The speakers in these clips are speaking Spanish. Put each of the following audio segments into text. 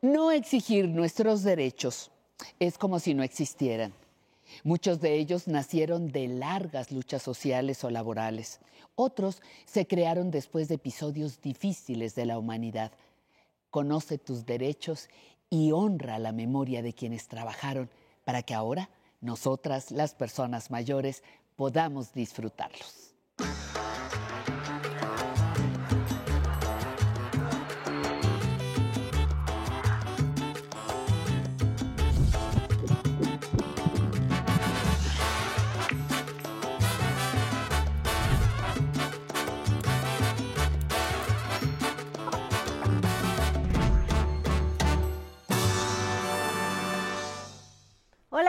No exigir nuestros derechos es como si no existieran. Muchos de ellos nacieron de largas luchas sociales o laborales. Otros se crearon después de episodios difíciles de la humanidad. Conoce tus derechos y honra la memoria de quienes trabajaron para que ahora nosotras, las personas mayores, podamos disfrutarlos.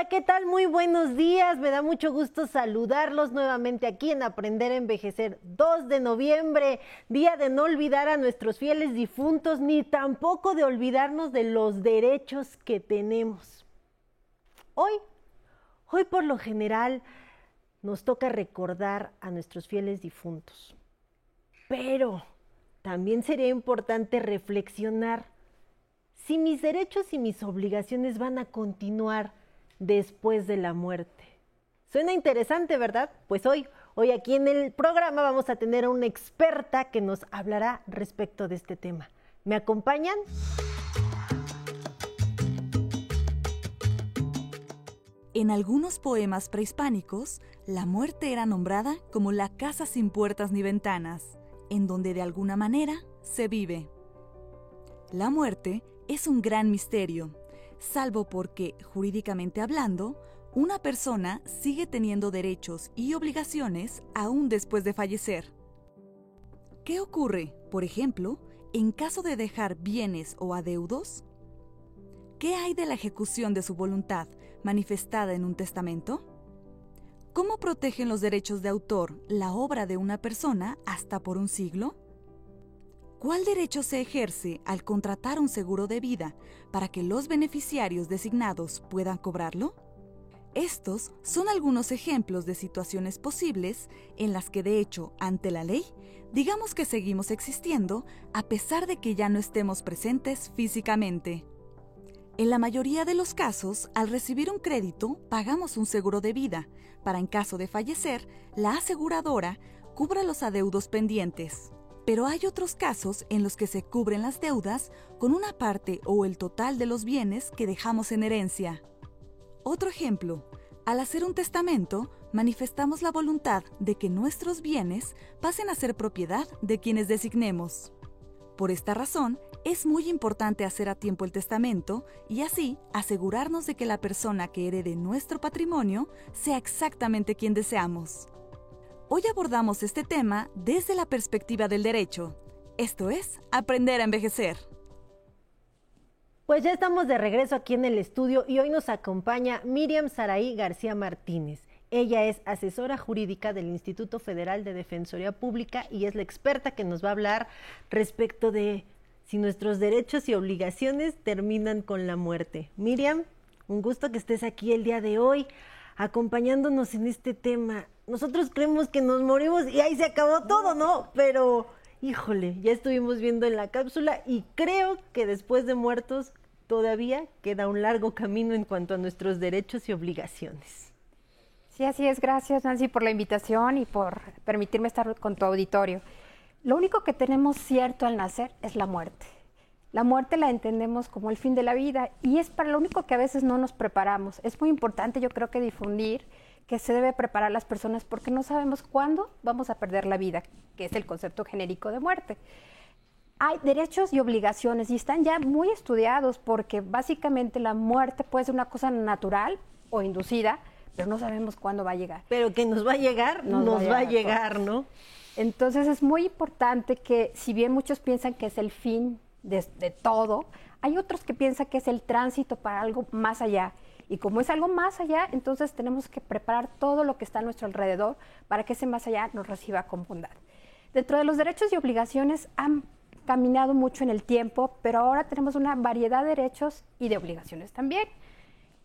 ¿Qué tal? Muy buenos días. Me da mucho gusto saludarlos nuevamente aquí en Aprender a Envejecer 2 de noviembre, día de no olvidar a nuestros fieles difuntos ni tampoco de olvidarnos de los derechos que tenemos. Hoy, hoy por lo general nos toca recordar a nuestros fieles difuntos. Pero también sería importante reflexionar si mis derechos y mis obligaciones van a continuar después de la muerte. Suena interesante, ¿verdad? Pues hoy, hoy aquí en el programa vamos a tener a una experta que nos hablará respecto de este tema. ¿Me acompañan? En algunos poemas prehispánicos, la muerte era nombrada como la casa sin puertas ni ventanas, en donde de alguna manera se vive. La muerte es un gran misterio salvo porque, jurídicamente hablando, una persona sigue teniendo derechos y obligaciones aún después de fallecer. ¿Qué ocurre, por ejemplo, en caso de dejar bienes o adeudos? ¿Qué hay de la ejecución de su voluntad manifestada en un testamento? ¿Cómo protegen los derechos de autor la obra de una persona hasta por un siglo? ¿Cuál derecho se ejerce al contratar un seguro de vida para que los beneficiarios designados puedan cobrarlo? Estos son algunos ejemplos de situaciones posibles en las que de hecho, ante la ley, digamos que seguimos existiendo a pesar de que ya no estemos presentes físicamente. En la mayoría de los casos, al recibir un crédito, pagamos un seguro de vida para en caso de fallecer, la aseguradora cubra los adeudos pendientes. Pero hay otros casos en los que se cubren las deudas con una parte o el total de los bienes que dejamos en herencia. Otro ejemplo, al hacer un testamento, manifestamos la voluntad de que nuestros bienes pasen a ser propiedad de quienes designemos. Por esta razón, es muy importante hacer a tiempo el testamento y así asegurarnos de que la persona que herede nuestro patrimonio sea exactamente quien deseamos. Hoy abordamos este tema desde la perspectiva del derecho. Esto es Aprender a Envejecer. Pues ya estamos de regreso aquí en el estudio y hoy nos acompaña Miriam Saraí García Martínez. Ella es asesora jurídica del Instituto Federal de Defensoría Pública y es la experta que nos va a hablar respecto de si nuestros derechos y obligaciones terminan con la muerte. Miriam, un gusto que estés aquí el día de hoy acompañándonos en este tema nosotros creemos que nos morimos y ahí se acabó todo, ¿no? Pero, híjole, ya estuvimos viendo en la cápsula y creo que después de muertos todavía queda un largo camino en cuanto a nuestros derechos y obligaciones. Sí, así es. Gracias, Nancy, por la invitación y por permitirme estar con tu auditorio. Lo único que tenemos cierto al nacer es la muerte. La muerte la entendemos como el fin de la vida y es para lo único que a veces no nos preparamos. Es muy importante, yo creo que difundir que se debe preparar las personas porque no sabemos cuándo vamos a perder la vida, que es el concepto genérico de muerte. Hay derechos y obligaciones y están ya muy estudiados porque básicamente la muerte puede ser una cosa natural o inducida, pero no sabemos cuándo va a llegar. Pero que nos va a llegar, nos, va a llegar, ¿no? Entonces es muy importante que si bien muchos piensan que es el fin de, de todo, hay otros que piensan que es el tránsito para algo más allá y como es algo más allá, entonces tenemos que preparar todo lo que está a nuestro alrededor para que ese más allá nos reciba con bondad. Dentro de los derechos y obligaciones han caminado mucho en el tiempo, pero ahora tenemos una variedad de derechos y de obligaciones también.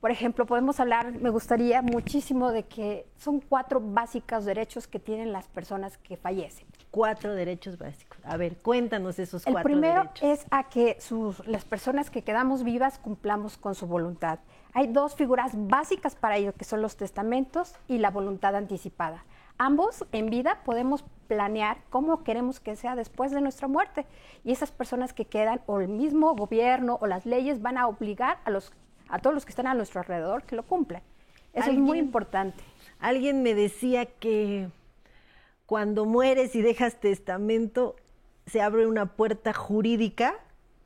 Por ejemplo, podemos hablar, me gustaría muchísimo de que son cuatro básicos derechos que tienen las personas que fallecen. cuatro derechos básicos. A ver, cuéntanos esos el cuatro primero derechos. es a que sus, las personas que quedamos vivas cumplamos con su voluntad. Hay dos figuras básicas para ello, que son los testamentos y la voluntad anticipada. Ambos en vida podemos planear cómo queremos que sea después de nuestra muerte. Y esas personas que quedan, o el mismo gobierno o las leyes, van a obligar a, los, a todos los que están a nuestro alrededor que lo cumplan. Eso es muy importante. Alguien me decía que cuando mueres y dejas testamento, se abre una puerta jurídica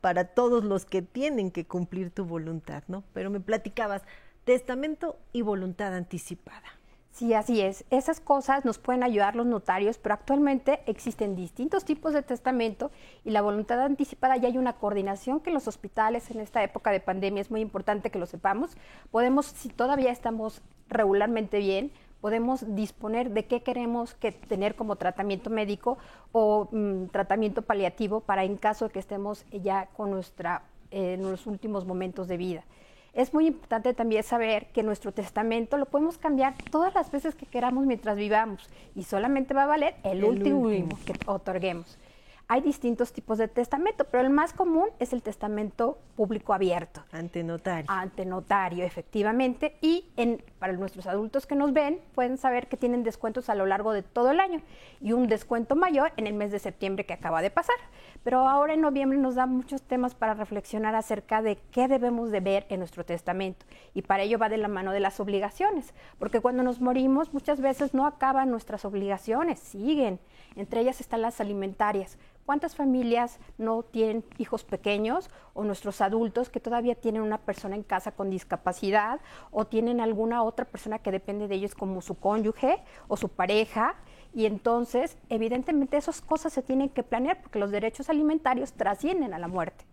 para todos los que tienen que cumplir tu voluntad, ¿no? Pero me platicabas, testamento y voluntad anticipada. Sí, así es. Esas cosas nos pueden ayudar los notarios, pero actualmente existen distintos tipos de testamento y la voluntad anticipada ya hay una coordinación que los hospitales en esta época de pandemia es muy importante que lo sepamos. Podemos, si todavía estamos regularmente bien, podemos disponer de qué queremos que tener como tratamiento médico o mm, tratamiento paliativo para en caso de que estemos ya con nuestra eh, en los últimos momentos de vida. Es muy importante también saber que nuestro testamento lo podemos cambiar todas las veces que queramos mientras vivamos y solamente va a valer el, El último, último. que otorguemos. Hay distintos tipos de testamento, pero el más común es el testamento público abierto Ante notario. ante notario, efectivamente, y en, para nuestros adultos que nos ven, pueden saber que tienen descuentos a lo largo de todo el año y un descuento mayor en el mes de septiembre que acaba de pasar. Pero ahora en noviembre nos da muchos temas para reflexionar acerca de qué debemos de ver en nuestro testamento y para ello va de la mano de las obligaciones, porque cuando nos morimos muchas veces no acaban nuestras obligaciones, siguen. Entre ellas están las alimentarias. ¿Cuántas familias no tienen hijos pequeños o nuestros adultos que todavía tienen una persona en casa con discapacidad o tienen alguna otra persona que depende de ellos como su cónyuge o su pareja? Y entonces, evidentemente, esas cosas se tienen que planear porque los derechos alimentarios trascienden a la muerte.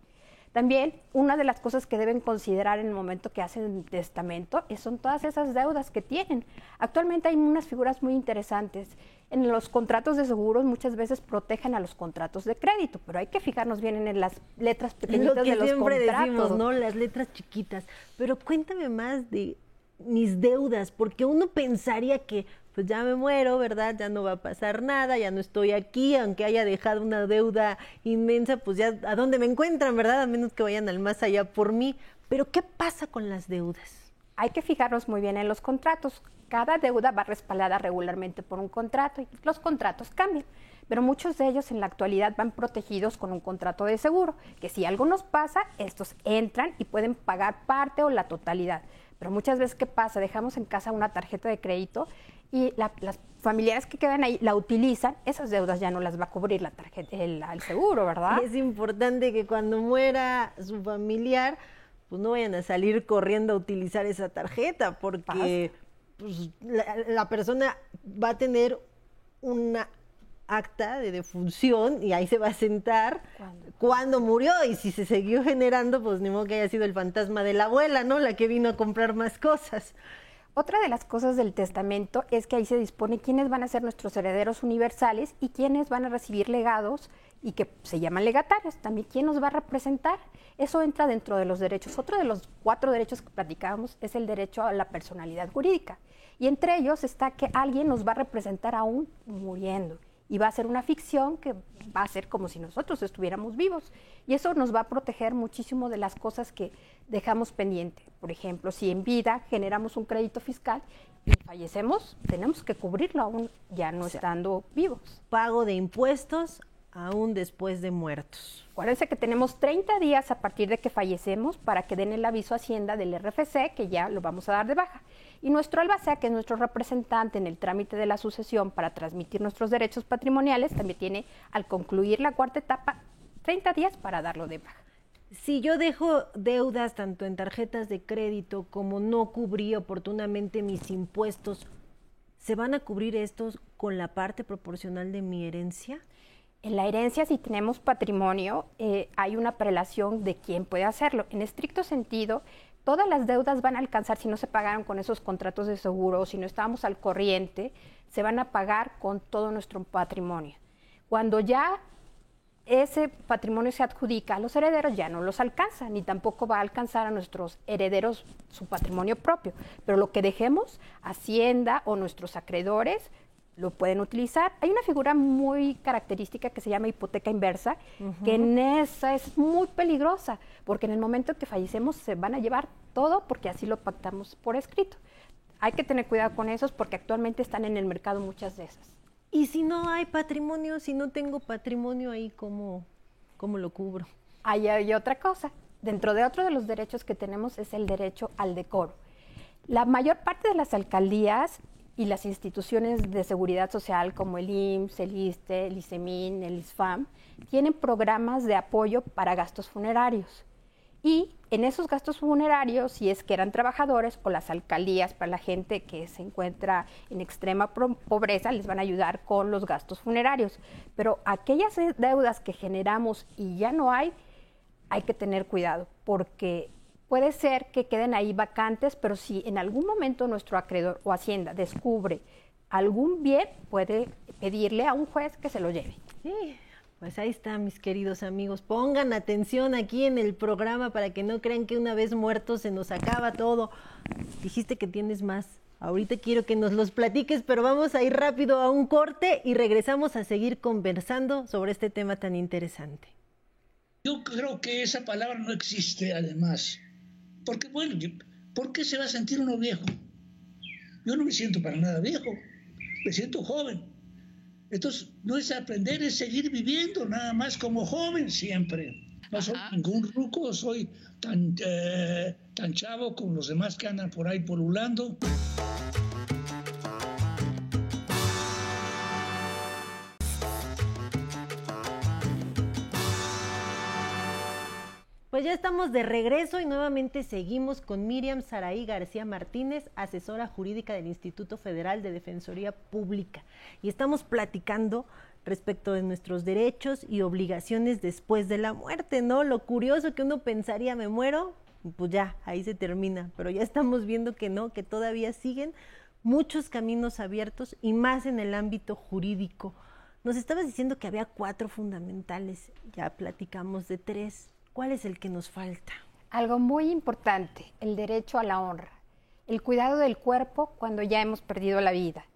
También una de las cosas que deben considerar en el momento que hacen testamento es- son todas esas deudas que tienen. Actualmente hay unas figuras muy interesantes. En los contratos de seguros muchas veces protegen a los contratos de crédito, pero hay que fijarnos bien en las letras pequeñitas lo que de los siempre contratos. decimos, ¿no? Las letras chiquitas. Pero cuéntame más de mis deudas, porque uno pensaría que pues ya me muero, ¿verdad? Ya no va a pasar nada, ya no estoy aquí, aunque haya dejado una deuda inmensa, pues ya a dónde me encuentran, ¿verdad? A menos que vayan al más allá por mí. Pero ¿qué pasa con las deudas? Hay que fijarnos muy bien en los contratos. Cada deuda va respaldada regularmente por un contrato y los contratos cambian. Pero muchos de ellos en la actualidad van protegidos con un contrato de seguro, que si algo nos pasa, estos entran y pueden pagar parte o la totalidad. Pero muchas veces, ¿qué pasa? Dejamos en casa una tarjeta de crédito y la- las familiares que quedan ahí la utilizan, esas deudas ya no las va a cubrir la tarjeta, el, el seguro, ¿verdad? Es importante que cuando muera su familiar, pues no vayan a salir corriendo a utilizar esa tarjeta, porque pues, la, la persona va a tener una acta de defunción y ahí se va a sentar ¿Cuándo? cuando murió y si se siguió generando, pues ni modo que haya sido el fantasma de la abuela, ¿no? La que vino a comprar más cosas. Otra de las cosas del testamento es que ahí se dispone quiénes van a ser nuestros herederos universales y quiénes van a recibir legados y que se llaman legatarios. También quién nos va a representar. Eso entra dentro de los derechos. Otro de los cuatro derechos que platicábamos es el derecho a la personalidad jurídica. Y entre ellos está que alguien nos va a representar aún muriendo. Y va a ser una ficción que va a ser como si nosotros estuviéramos vivos. Y eso nos va a proteger muchísimo de las cosas que dejamos pendiente. Por ejemplo, si en vida generamos un crédito fiscal y fallecemos, tenemos que cubrirlo aún ya no estando vivos. Pago de impuestos aún después de muertos. Acuérdense que tenemos 30 días a partir de que fallecemos para que den el aviso a Hacienda del RFC, que ya lo vamos a dar de baja. Y nuestro albacea, que es nuestro representante en el trámite de la sucesión para transmitir nuestros derechos patrimoniales, también tiene, al concluir la cuarta etapa, 30 días para darlo de baja. Si yo dejo deudas tanto en tarjetas de crédito como no cubrí oportunamente mis impuestos, ¿se van a cubrir estos con la parte proporcional de mi herencia? En la herencia, si tenemos patrimonio, eh, hay una prelación de quién puede hacerlo. En estricto sentido, todas las deudas van a alcanzar, si no se pagaron con esos contratos de seguro, o si no estábamos al corriente, se van a pagar con todo nuestro patrimonio. Cuando ya ese patrimonio se adjudica a los herederos, ya no los alcanza, ni tampoco va a alcanzar a nuestros herederos su patrimonio propio. Pero lo que dejemos, Hacienda o nuestros acreedores lo pueden utilizar. Hay una figura muy característica que se llama hipoteca inversa, que en esa es muy peligrosa, porque en el momento que fallecemos se van a llevar todo porque así lo pactamos por escrito. Hay que tener cuidado con esos porque actualmente están en el mercado muchas de esas. Y si no hay patrimonio, si no tengo patrimonio ahí, ¿cómo, cómo lo cubro? Ahí hay otra cosa. Dentro de otro de los derechos que tenemos es el derecho al decoro. La mayor parte de las alcaldías y las instituciones de seguridad social como el IMSS, el ISTE, el ISEMIN, el ISFAM, tienen programas de apoyo para gastos funerarios. Y en esos gastos funerarios, si es que eran trabajadores o las alcaldías para la gente que se encuentra en extrema pobreza, les van a ayudar con los gastos funerarios. Pero aquellas deudas que generamos y ya no hay, hay que tener cuidado, porque puede ser que queden ahí vacantes, pero si en algún momento nuestro acreedor o Hacienda descubre algún bien, puede pedirle a un juez que se lo lleve. Sí, pues ahí está, mis queridos amigos. Pongan atención aquí en el programa para que no crean que una vez muertos se nos acaba todo. Dijiste que tienes más. Ahorita quiero que nos los platiques, pero vamos a ir rápido a un corte y regresamos a seguir conversando sobre este tema tan interesante. Yo creo que esa palabra no existe, además. Porque, bueno, ¿por qué se va a sentir uno viejo? Yo no me siento para nada viejo, me siento joven. Entonces, no es aprender, es seguir viviendo, nada más como joven siempre. No soy ningún ruco, soy tan, eh, tan chavo como los demás que andan por ahí polulando. Ya estamos de regreso y nuevamente seguimos con Miriam Saraí García Martínez, asesora jurídica del Instituto Federal de Defensoría Pública. Y estamos platicando respecto de nuestros derechos y obligaciones después de la muerte, ¿no? Lo curioso que uno pensaría, me muero, pues ya, ahí se termina, pero ya estamos viendo que no, que todavía siguen muchos caminos abiertos y más en el ámbito jurídico. Nos estabas diciendo que había cuatro fundamentales, ya platicamos de tres. ¿Cuál es el que nos falta? Algo muy importante, el derecho a la honra, el cuidado del cuerpo cuando ya hemos perdido la vida.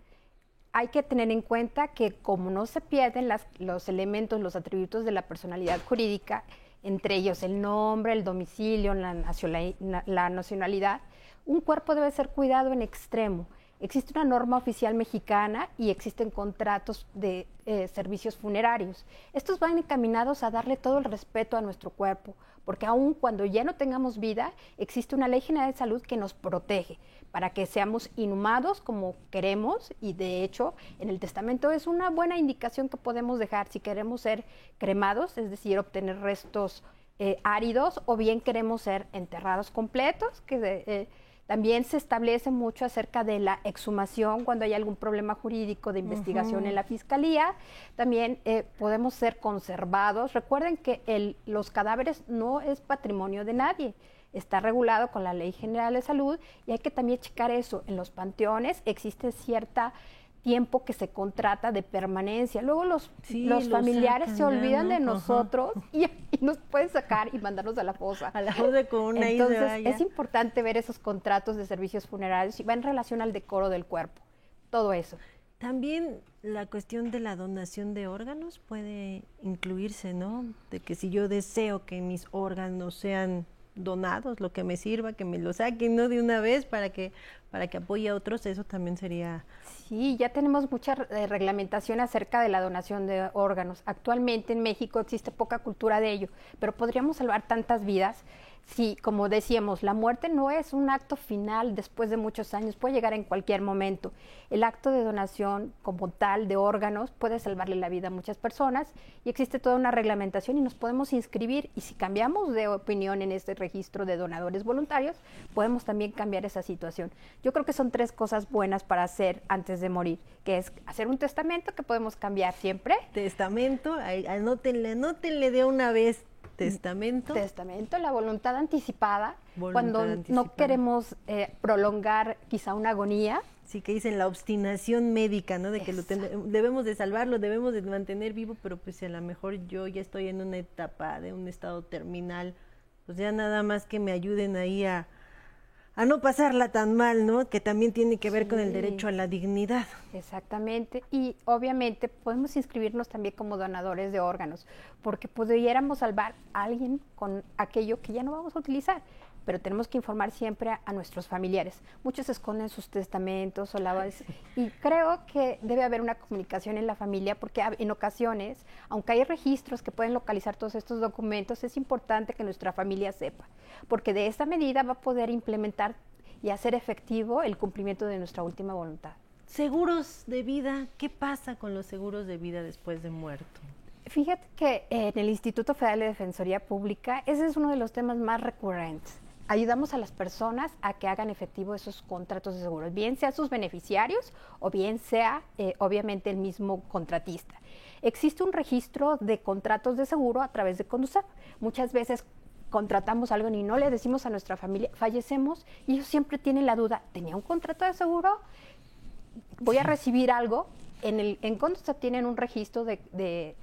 Hay que tener en cuenta que como no se pierden los elementos, los atributos de la personalidad jurídica, entre ellos el nombre, el domicilio, la nacionalidad, un cuerpo debe ser cuidado en extremo Existe una norma oficial mexicana y existen contratos de eh, servicios funerarios. Estos van encaminados a darle todo el respeto a nuestro cuerpo, porque aun cuando ya no tengamos vida, existe una ley general de salud que nos protege para que seamos inhumados como queremos y de hecho en el testamento es una buena indicación que podemos dejar si queremos ser cremados, es decir, obtener restos eh, áridos o bien queremos ser enterrados completos, que... Eh, también se establece mucho acerca de la exhumación cuando hay algún problema jurídico de investigación en la fiscalía. También eh, podemos ser conservados. Recuerden que los cadáveres no es patrimonio de nadie está regulado con la Ley General de Salud y hay que también checar eso. En los panteones existe cierta tiempo que se contrata de permanencia. Luego los, los familiares se olvidan de nosotros y, nos pueden sacar y mandarnos a la fosa. A la fosa con una Entonces es importante ver esos contratos de servicios funerarios y va en relación al decoro del cuerpo. Todo eso. También la cuestión de la donación de órganos puede incluirse, ¿no? De que si yo deseo que mis órganos sean donados, lo que me sirva, que me lo saquen, ¿no? De una vez para que, para que apoye a otros, eso también sería Sí, ya tenemos mucha eh, reglamentación acerca de la donación de órganos. Actualmente en México existe poca cultura de ello, pero podríamos salvar tantas vidas Sí, como decíamos, la muerte no es un acto final después de muchos años, puede llegar en cualquier momento. El acto de donación como tal de órganos puede salvarle la vida a muchas personas y existe toda una reglamentación y nos podemos inscribir y si cambiamos de opinión en este registro de donadores voluntarios, podemos también cambiar esa situación. Yo creo que son tres cosas buenas para hacer antes de morir, que es hacer un testamento que podemos cambiar siempre. Testamento, anótenle, anótenle de una vez Testamento. Testamento, la voluntad anticipada, cuando no queremos eh, prolongar quizá una agonía. Sí, que dicen la obstinación médica, ¿no? De que lo debemos de salvarlo, debemos de mantener vivo, pero pues si a lo mejor yo ya estoy en una etapa de un estado terminal, pues ya nada más que me ayuden ahí a, a no pasarla tan mal, ¿no? Que también tiene que ver con el derecho a la dignidad. Exactamente. Y obviamente podemos inscribirnos también como donadores de órganos, porque pudiéramos salvar a alguien con aquello que ya no vamos a utilizar pero tenemos que informar siempre a, nuestros familiares. Muchos esconden sus testamentos o la y creo que debe haber una comunicación en la familia porque en ocasiones, aunque hay registros que pueden localizar todos estos documentos, es importante que nuestra familia sepa porque de esta medida va a poder implementar y hacer efectivo el cumplimiento de nuestra última voluntad. Seguros de vida, ¿qué pasa con los seguros de vida después de muerto? Fíjate que en el Instituto Federal de Defensoría Pública ese es uno de los temas más recurrentes. Ayudamos a las personas a que hagan efectivo esos contratos de seguros, bien sea sus beneficiarios o bien sea eh, obviamente el mismo contratista. Existe un registro de contratos de seguro a través de Conducef. Muchas veces contratamos algo y no le decimos a nuestra familia, fallecemos y ellos siempre tienen la duda, ¿tenía un contrato de seguro? ¿Voy a recibir algo? En, el, en se tienen un registro de, de,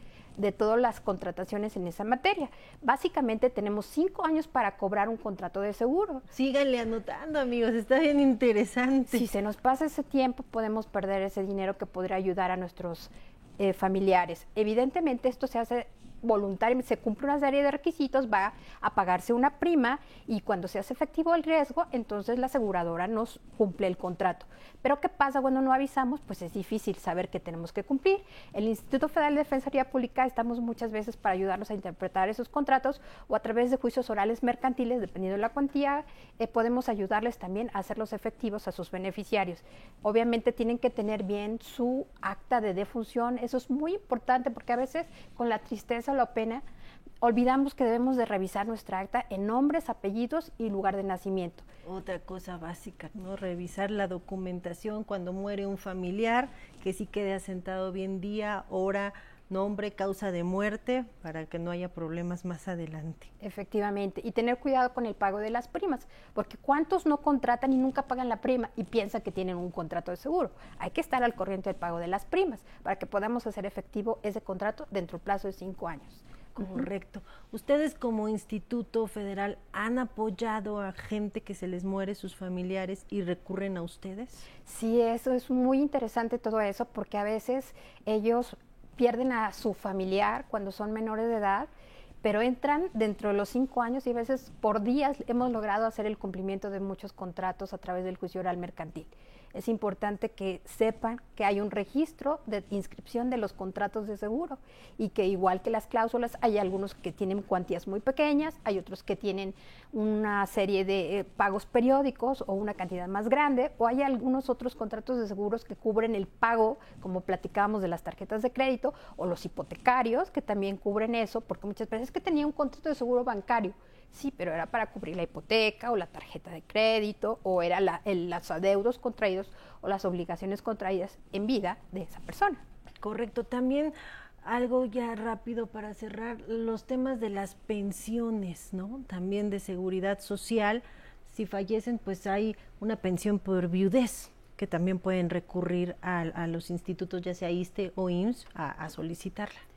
todas las contrataciones en esa materia. Básicamente tenemos cinco años para cobrar un contrato de seguro. Síganle anotando, amigos, está bien interesante. Si se nos pasa ese tiempo, podemos perder ese dinero que podría ayudar a nuestros eh, familiares. Evidentemente esto se hace voluntariamente, se cumple una serie de requisitos, va a pagarse una prima y cuando se hace efectivo el riesgo, entonces la aseguradora nos cumple el contrato. Pero ¿qué pasa cuando no avisamos? Pues es difícil saber que tenemos que cumplir. El Instituto Federal de Defensoría Pública estamos muchas veces para ayudarnos a interpretar esos contratos o a través de juicios orales mercantiles, dependiendo de la cuantía, eh, podemos ayudarles también a hacerlos efectivos a sus beneficiarios. Obviamente tienen que tener bien su acta de defunción, eso es muy importante porque a veces con la tristeza la pena, olvidamos que debemos de revisar nuestra acta en nombres, apellidos y lugar de nacimiento. Otra cosa básica, ¿no? Revisar la documentación cuando muere un familiar, que sí quede asentado bien día, hora, nombre, causa de muerte, para que no haya problemas más adelante. Efectivamente, y tener cuidado con el pago de las primas, porque ¿cuántos no contratan y nunca pagan la prima y piensan que tienen un contrato de seguro? Hay que estar al corriente del pago de las primas para que podamos hacer efectivo ese contrato dentro del plazo de cinco años. Correcto. ¿Ustedes como Instituto Federal han apoyado a gente que se les muere sus familiares y recurren a ustedes? Sí, eso es muy interesante todo eso porque a veces ellos pierden a su familiar cuando son menores de edad, pero entran dentro de los cinco años y a veces por días hemos logrado hacer el cumplimiento de muchos contratos a través del juicio oral mercantil es importante que sepan que hay un registro de inscripción de los contratos de seguro y que igual que las cláusulas hay algunos que tienen cuantías muy pequeñas, hay otros que tienen una serie de eh, pagos periódicos o una cantidad más grande o hay algunos otros contratos de seguros que cubren el pago, como platicábamos de las tarjetas de crédito o los hipotecarios que también cubren eso, porque muchas veces que tenía un contrato de seguro bancario Sí, pero era para cubrir la hipoteca o la tarjeta de crédito o era los adeudos contraídos o las obligaciones contraídas en vida de esa persona. Correcto. También algo ya rápido para cerrar, los temas de las pensiones, ¿no? También de seguridad social. Si fallecen, pues hay una pensión por viudez que también pueden recurrir a, los institutos, ya sea ISTE o IMSS, a solicitarla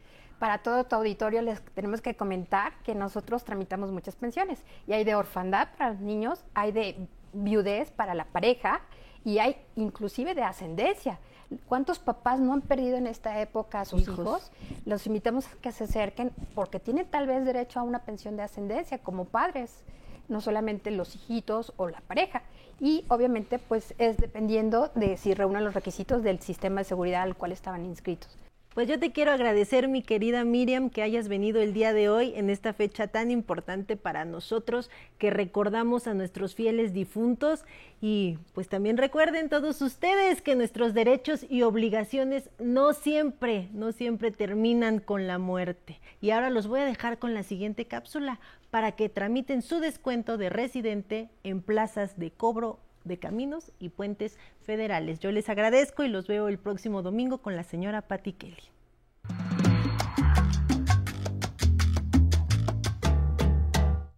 para todo tu auditorio les tenemos que comentar que nosotros tramitamos muchas pensiones y hay de orfandad para los niños, hay de viudez para la pareja y hay inclusive de ascendencia. ¿Cuántos papás no han perdido en esta época a sus hijos? Los invitamos a que se acerquen porque tienen tal vez derecho a una pensión de ascendencia como padres, no solamente los hijitos o la pareja. Y obviamente pues es dependiendo de si reúnen los requisitos del sistema de seguridad al cual estaban inscritos. Pues yo te quiero agradecer, mi querida Miriam, que hayas venido el día de hoy en esta fecha tan importante para nosotros, que recordamos a nuestros fieles difuntos y pues también recuerden todos ustedes que nuestros derechos y obligaciones no siempre, no siempre terminan con la muerte. Y ahora los voy a dejar con la siguiente cápsula para que tramiten su descuento de residente en plazas de cobro de Caminos y Puentes Federales. Yo les agradezco y los veo el próximo domingo con la señora Patti Kelly.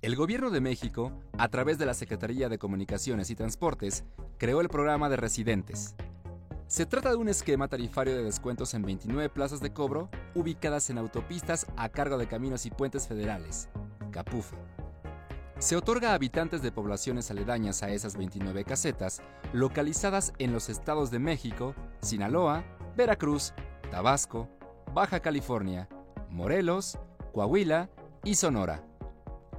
El Gobierno de México, a través de la Secretaría de Comunicaciones y Transportes, creó el programa de residentes. Se trata de un esquema tarifario de descuentos en 29 plazas de cobro ubicadas en autopistas a cargo de Caminos y Puentes Federales, CAPUFE se otorga a habitantes de poblaciones aledañas a esas 29 casetas, localizadas en los estados de México, Sinaloa, Veracruz, Tabasco, Baja California, Morelos, Coahuila y Sonora.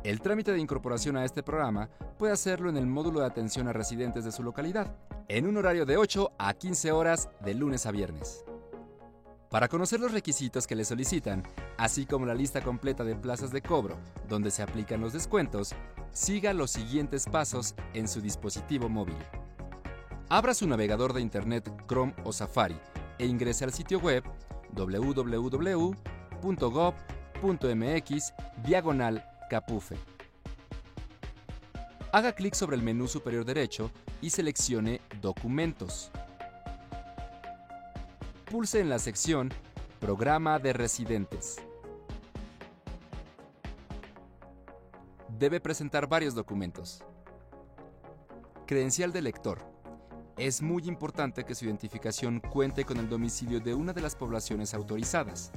El trámite de incorporación a este programa puede hacerlo en el módulo de atención a residentes de su localidad, en un horario de 8 a 15 horas de lunes a viernes. Para conocer los requisitos que le solicitan, así como la lista completa de plazas de cobro donde se aplican los descuentos, siga los siguientes pasos en su dispositivo móvil. Abra su navegador de Internet Chrome o Safari e ingrese al sitio web www.gov.mx diagonal capufe. Haga clic sobre el menú superior derecho y seleccione Documentos pulse en la sección Programa de residentes. Debe presentar varios documentos. Credencial de lector. Es muy importante que su identificación cuente con el domicilio de una de las poblaciones autorizadas.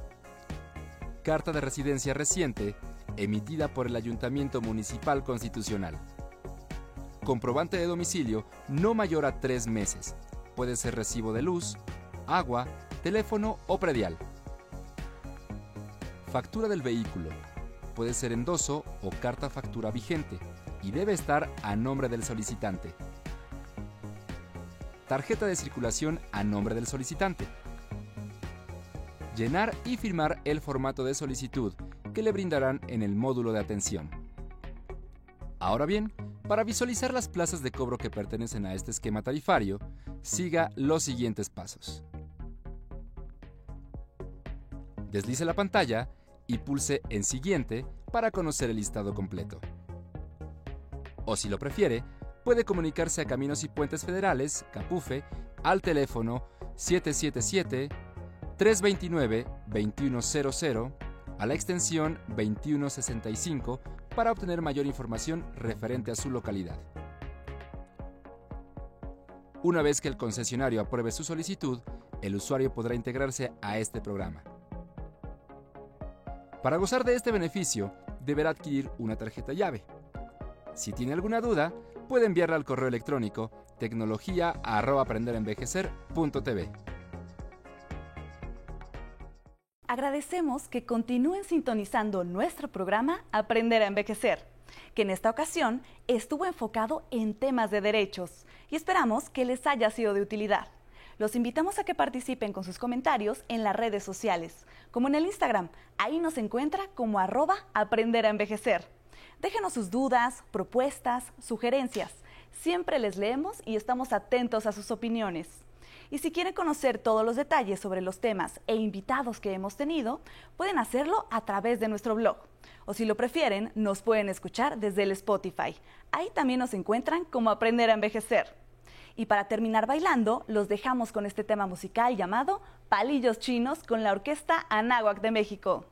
Carta de residencia reciente emitida por el Ayuntamiento Municipal Constitucional. Comprobante de domicilio no mayor a tres meses. Puede ser recibo de luz, agua, teléfono o predial. Factura del vehículo. Puede ser endoso o carta factura vigente y debe estar a nombre del solicitante. Tarjeta de circulación a nombre del solicitante. Llenar y firmar el formato de solicitud que le brindarán en el módulo de atención. Ahora bien, para visualizar las plazas de cobro que pertenecen a este esquema tarifario, siga los siguientes pasos. Deslice la pantalla y pulse en Siguiente para conocer el listado completo. O si lo prefiere, puede comunicarse a Caminos y Puentes Federales, Capufe, al teléfono 777-329-2100 a la extensión 2165 para obtener mayor información referente a su localidad. Una vez que el concesionario apruebe su solicitud, el usuario podrá integrarse a este programa. Para gozar de este beneficio, deberá adquirir una tarjeta llave. Si tiene alguna duda, puede enviarla al correo electrónico tecnología@aprenderenvejecer.tv. Agradecemos que continúen sintonizando nuestro programa Aprender a Envejecer, que en esta ocasión estuvo enfocado en temas de derechos y esperamos que les haya sido de utilidad. Los invitamos a que participen con sus comentarios en las redes sociales, como en el Instagram. Ahí nos encuentra como arroba aprender a envejecer. Déjenos sus dudas, propuestas, sugerencias. Siempre les leemos y estamos atentos a sus opiniones. Y si quieren conocer todos los detalles sobre los temas e invitados que hemos tenido, pueden hacerlo a través de nuestro blog. O si lo prefieren, nos pueden escuchar desde el Spotify. Ahí también nos encuentran como Aprender a Envejecer. Y para terminar bailando, los dejamos con este tema musical llamado Palillos Chinos con la orquesta Anáhuac de México.